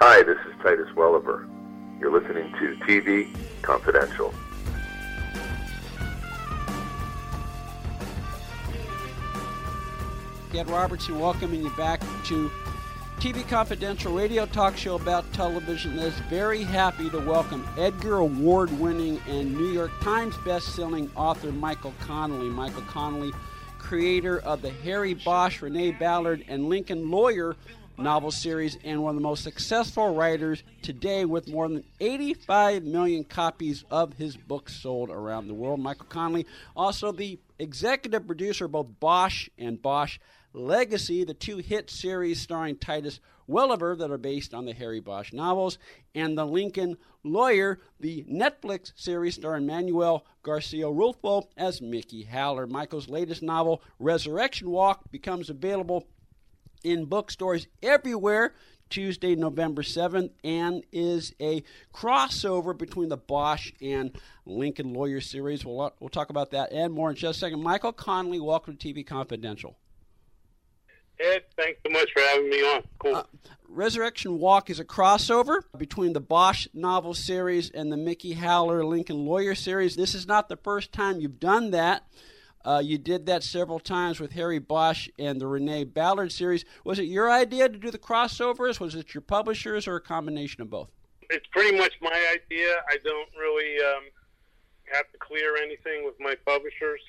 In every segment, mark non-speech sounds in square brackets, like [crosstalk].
Hi, this is Titus Welliver. You're listening to TV Confidential. Ed Robertson welcoming you back to TV Confidential radio talk show about television is very happy to welcome Edgar Award winning and New York Times best-selling author Michael Connelly. Michael Connelly, creator of the Harry Bosch, Renee Ballard, and Lincoln Lawyer novel series and one of the most successful writers today with more than 85 million copies of his books sold around the world. Michael Connelly, also the executive producer of both Bosch and Bosch Legacy, the two hit series starring Titus Welliver that are based on the Harry Bosch novels, and The Lincoln Lawyer, the Netflix series starring Manuel Garcia Rulfo as Mickey Haller. Michael's latest novel, Resurrection Walk, becomes available in bookstores everywhere Tuesday, November 7th, and is a crossover between the Bosch and Lincoln Lawyer series. We'll, we'll talk about that and more in just a second. Michael Connelly, welcome to TV Confidential. Ed, thanks so much for having me on. Cool. Uh, Resurrection Walk is a crossover between the Bosch novel series and the Mickey Haller Lincoln Lawyer series. This is not the first time you've done that. Uh, you did that several times with Harry Bosch and the Renee Ballard series. Was it your idea to do the crossovers? Was it your publishers or a combination of both? It's pretty much my idea. I don't really um, have to clear anything with my publishers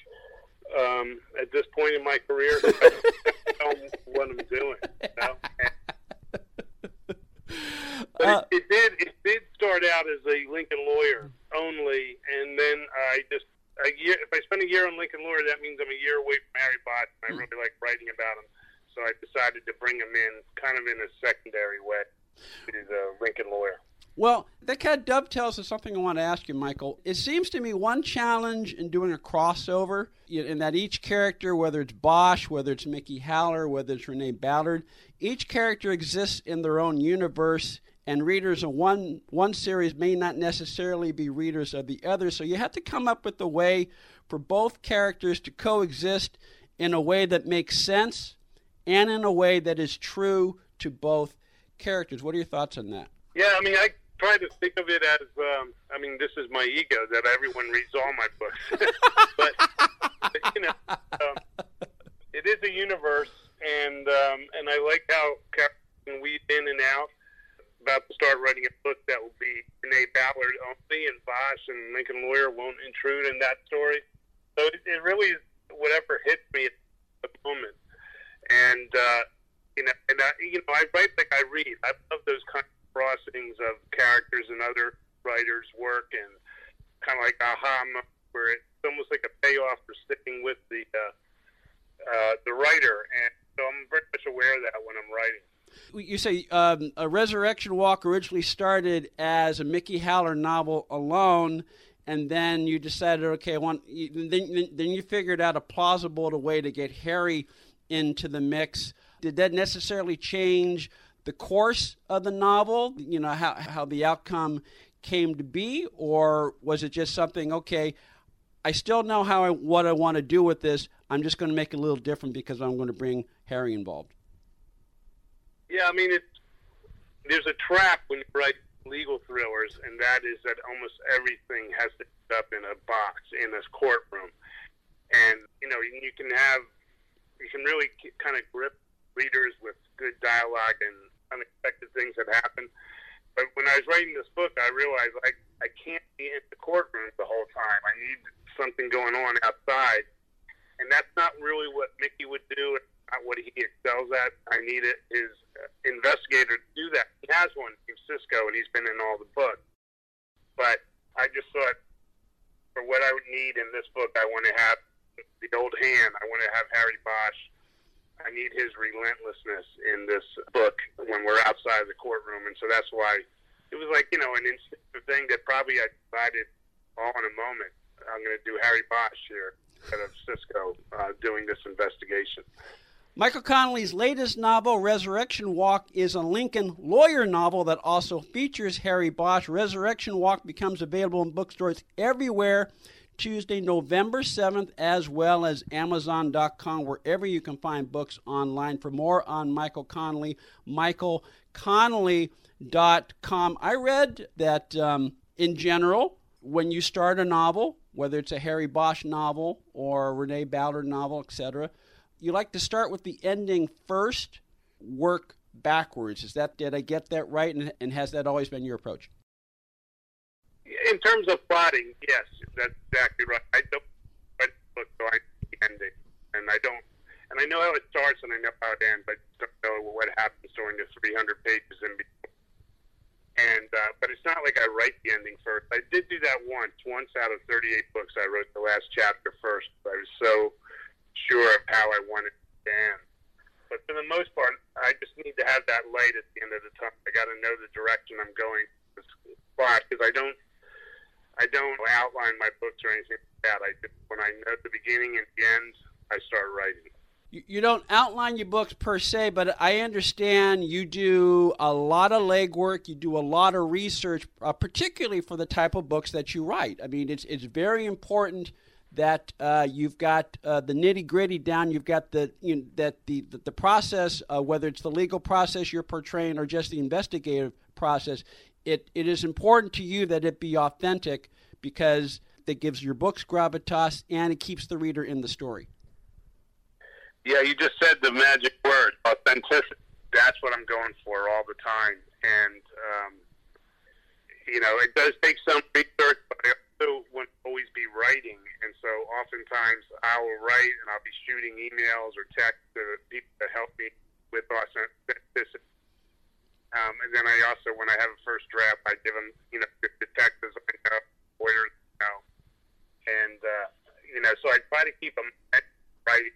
um, at this point in my career. I don't [laughs] know what I'm doing. You [laughs] know? But uh, it, it, did. It did start out as a Lincoln lawyer only, and then I just a year. If I spend a year on Lincoln Lawyer, that means I'm a year away from Harry Bosch, and I hmm. really like writing about him. So I decided to bring him in, kind of in a secondary way, to the Lincoln Lawyer. Well, that kind of dovetails to something I want to ask you, Michael. It seems to me one challenge in doing a crossover, in that each character, whether it's Bosch, whether it's Mickey Haller, whether it's Renee Ballard, each character exists in their own universe and readers of one one series may not necessarily be readers of the other. So you have to come up with a way for both characters to coexist in a way that makes sense and in a way that is true to both characters. What are your thoughts on that? Yeah, I mean, I try to think of it as, um, I mean, this is my ego that everyone reads all my books, [laughs] but you know, um, it is a universe, and um, and I like how characters can weave in and out about to start writing a book that will be Renee Ballard only, and Bosch and Lincoln Lawyer won't intrude in that story. So it, it really is whatever hits me at the moment. And uh, you know, and I, you know, I write like I read. I love those kind of crossings of characters and other writers' work, and kind of like aha, where it's almost like a payoff for sticking with the uh, uh, the writer. And so I'm very much aware of that when I'm writing you say um, a Resurrection Walk originally started as a Mickey Haller novel alone, and then you decided, okay. Then, then you figured out a plausible way to get Harry into the mix. Did that necessarily change the course of the novel? You know how how the outcome came to be, or was it just something? Okay, I still know how I, what I want to do with this. I'm just going to make it a little different because I'm going to bring Harry involved. Yeah, I mean, it's there's a trap when you write legal thrillers, and that is that almost everything has to end up in a box in this courtroom, and you know you can have you can really kind of grip readers with good dialogue and unexpected things that happen. But when I was writing this book, I realized I I can't be in the courtroom the whole time. I need something going on outside, and that's not really what Mickey would do Not what he excels at. I need it, his investigator to do that. He has one in Cisco, and he's been in all the books. But I just thought, for what I would need in this book, I want to have the old hand. I want to have Harry Bosch. I need his relentlessness in this book when we're outside of the courtroom, and so that's why it was like you know an instinctive thing that probably I decided all in a moment. I'm going to do Harry Bosch here instead of Cisco uh, doing this investigation. Michael Connelly's latest novel, Resurrection Walk, is a Lincoln lawyer novel that also features Harry Bosch. Resurrection Walk becomes available in bookstores everywhere Tuesday, November 7th, as well as Amazon.com, wherever you can find books online. For more on Michael Connelly, michaelconnelly.com. I read that um, in general, when you start a novel, whether it's a Harry Bosch novel or a Renee Ballard novel, etc., you like to start with the ending first, work backwards. Is that did I get that right? And, and has that always been your approach? In terms of plotting, yes, that's exactly right. I don't the so I the ending, and I don't, and I know how it starts and I know how it ends. But I don't know what happens during the 300 pages in between. And uh, but it's not like I write the ending first. I did do that once. Once out of 38 books, I wrote the last chapter first. I was so sure of how I wanted to end. But for the most part, I just need to have that light at the end of the tunnel. I got to know the direction I'm going because I don't, I don't outline my books or anything like that. I just, when I know the beginning and the end, I start writing. You don't outline your books per se, but I understand you do a lot of legwork. You do a lot of research, uh, particularly for the type of books that you write. I mean, it's it's very important that uh, you've got uh, the nitty gritty down. You've got the you know, that the the, the process, uh, whether it's the legal process you're portraying or just the investigative process. It it is important to you that it be authentic because that gives your books gravitas and it keeps the reader in the story. Yeah, you just said the magic word, authenticity. That's what I'm going for all the time, and um, you know, it does take some research, but I also won't always be writing, and so oftentimes I will write and I'll be shooting emails or texts to people to help me with authenticity. Then I also, when I have a first draft, I give them, you know, detectives I know, lawyers I know, and uh, you know, so I try to keep them right.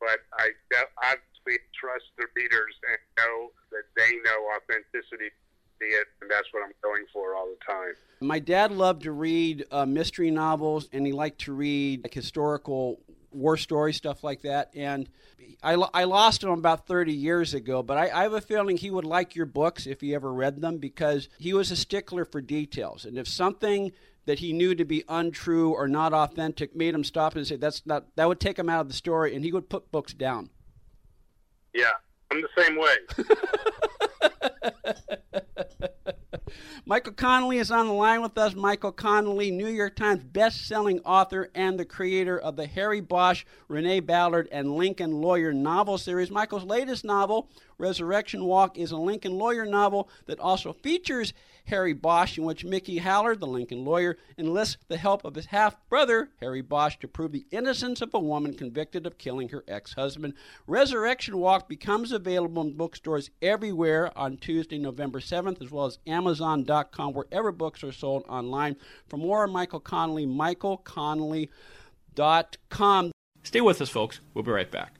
But I obviously trust the readers and know that they know authenticity it, and that's what I'm going for all the time. My dad loved to read uh, mystery novels, and he liked to read like historical war story stuff like that. And I, I lost him about 30 years ago, but I, I have a feeling he would like your books if he ever read them because he was a stickler for details. And if something that he knew to be untrue or not authentic made him stop and say that's not that would take him out of the story and he would put books down yeah i'm the same way [laughs] Michael Connelly is on the line with us. Michael Connelly, New York Times best-selling author and the creator of the Harry Bosch, Renee Ballard, and Lincoln Lawyer novel series. Michael's latest novel, Resurrection Walk, is a Lincoln Lawyer novel that also features Harry Bosch, in which Mickey Haller, the Lincoln lawyer, enlists the help of his half brother, Harry Bosch, to prove the innocence of a woman convicted of killing her ex husband. Resurrection Walk becomes available in bookstores everywhere on Tuesday, November 7th, as well as Amazon.com, wherever books are sold online. For more on Michael Connelly, michaelconnelly.com. Stay with us, folks. We'll be right back.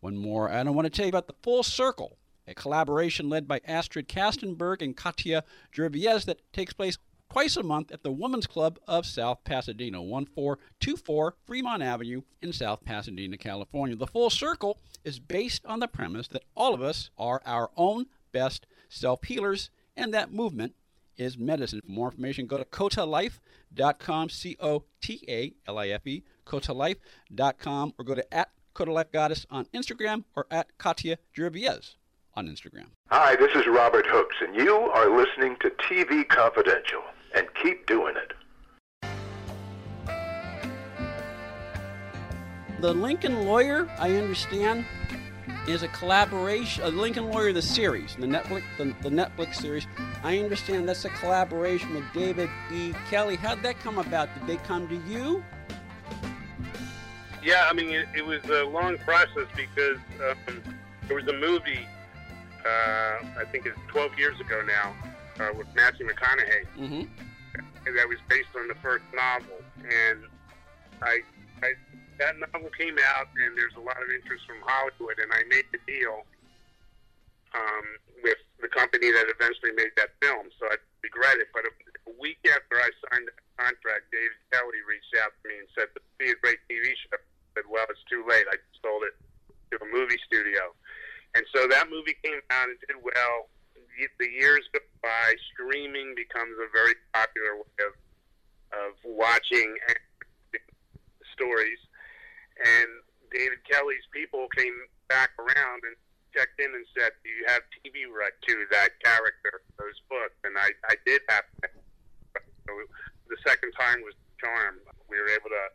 One more, and I want to tell you about the Full Circle a collaboration led by Astrid Kastenberg and Katya Gerviez that takes place twice a month at the Women's Club of South Pasadena, 1424 Fremont Avenue in South Pasadena, California. The Full Circle is based on the premise that all of us are our own best self healers, and that movement is medicine. For more information, go to cotalife.com, C O T A L I F E, cotalife.com, or go to at Cotalife Goddess on Instagram or at Katya Gerviez on Instagram. Hi, this is Robert Hooks, and you are listening to TV Confidential, and keep doing it. The Lincoln Lawyer, I understand, is a collaboration. A Lincoln Lawyer, the series, the Netflix, the, the Netflix series. I understand that's a collaboration with David E. Kelley. How'd that come about? Did they come to you? Yeah, I mean, it, it was a long process because um, there was a movie uh, I think it's 12 years ago now, uh, with Matthew McConaughey. Mm-hmm. That was based on the first novel, and I, I that novel came out, and there's a lot of interest from Hollywood, and I made the deal um, with the company that eventually made that film. So I regret it. But a, a week after I signed that contract, David Kelley reached out to me and said, "This would be a great TV show." I said, "Well, it's too late. I sold it to a movie studio." And so that movie came out and did well. The years go by, streaming becomes a very popular way of of watching stories. And David Kelley's people came back around and checked in and said, "Do you have TV right to that character, those books?" And I, I did have. So the second time was charm. We were able to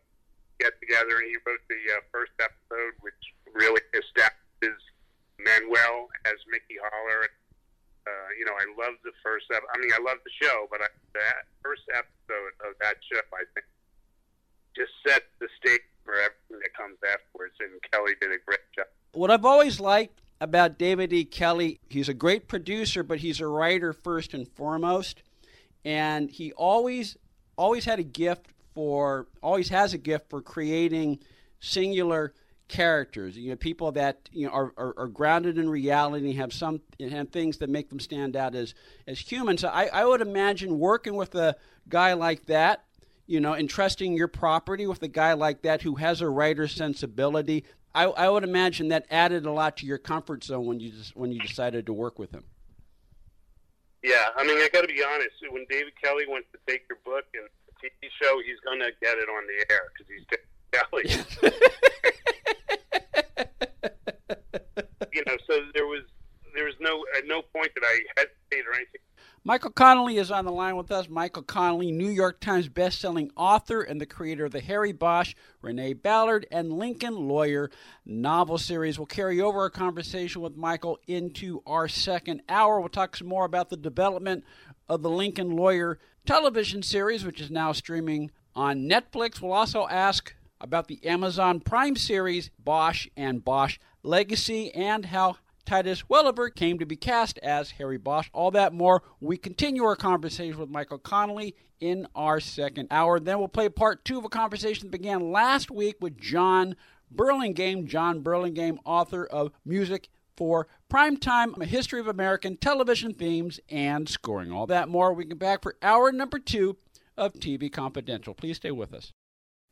get together, and he wrote the uh, first episode, which really establishes Manuel as Mickey Haller. Uh, you know, I love the first. Ep- I mean, I love the show, but I, that first episode of that show, I think, just set the stage for everything that comes afterwards. And Kelley did a great job. What I've always liked about David E. Kelley, he's a great producer, but he's a writer first and foremost, and he always always had a gift for always has a gift for creating singular characters. You know, people that you know are, are, are grounded in reality, have some have things that make them stand out as as humans. I, I would imagine working with a guy like that you know, entrusting your property with a guy like that who has a writer's sensibility, I, I would imagine that added a lot to your comfort zone when you just, when you decided to work with him. Yeah, I mean, I got to be honest. When David Kelley wants to take your book and TV show, he's going to get it on the air because he's David Kelley. [laughs] you know, so there was there was no at no point that I hesitated or anything. Michael Connelly is on the line with us. Michael Connelly, New York Times bestselling author and the creator of the Harry Bosch, Renee Ballard, and Lincoln Lawyer novel series. We'll carry over our conversation with Michael into our second hour. We'll talk some more about the development of the Lincoln Lawyer television series, which is now streaming on Netflix. We'll also ask about the Amazon Prime series, Bosch and Bosch Legacy, and how Titus Welliver came to be cast as Harry Bosch. All that more. We continue our conversation with Michael Connelly in our second hour. Then we'll play part two of a conversation that began last week with Jon Burlingame. Jon Burlingame, author of Music for Primetime, a history of American television themes and scoring. All that more. We get back for hour number two of TV Confidential. Please stay with us.